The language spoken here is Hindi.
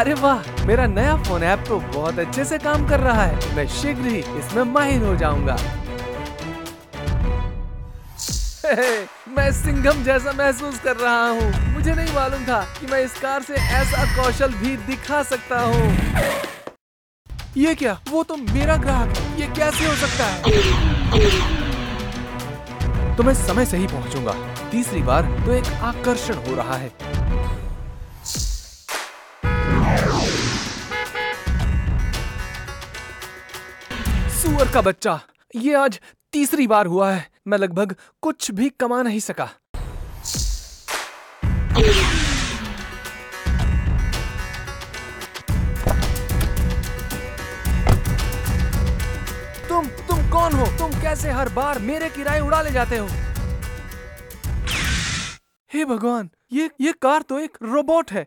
अरे वाह, मेरा नया फ़ोन ऐप तो बहुत अच्छे से काम कर रहा है। मैं शीघ्र ही इसमें माहिर हो जाऊँगा। मैं सिंघम जैसा महसूस कर रहा हूँ। मुझे नहीं मालूम था कि मैं इस कार से ऐसा कौशल भी दिखा सकता हूँ। ये क्या? वो तो मेरा ग्राहक ये कैसे हो सकता है? तो मैं समय से ही पहुंचूँगा। तीसरी बार तो एक आकर्षण हो रहा है। सुअर का बच्चा। ये आज तीसरी बार हुआ है। मैं लगभग कुछ भी कमा नहीं सका। तुम तुम कौन हो? तुम कैसे हर बार मेरे किराए उड़ा ले जाते हो? हे भगवान, ये ये कार तो एक रोबोट है।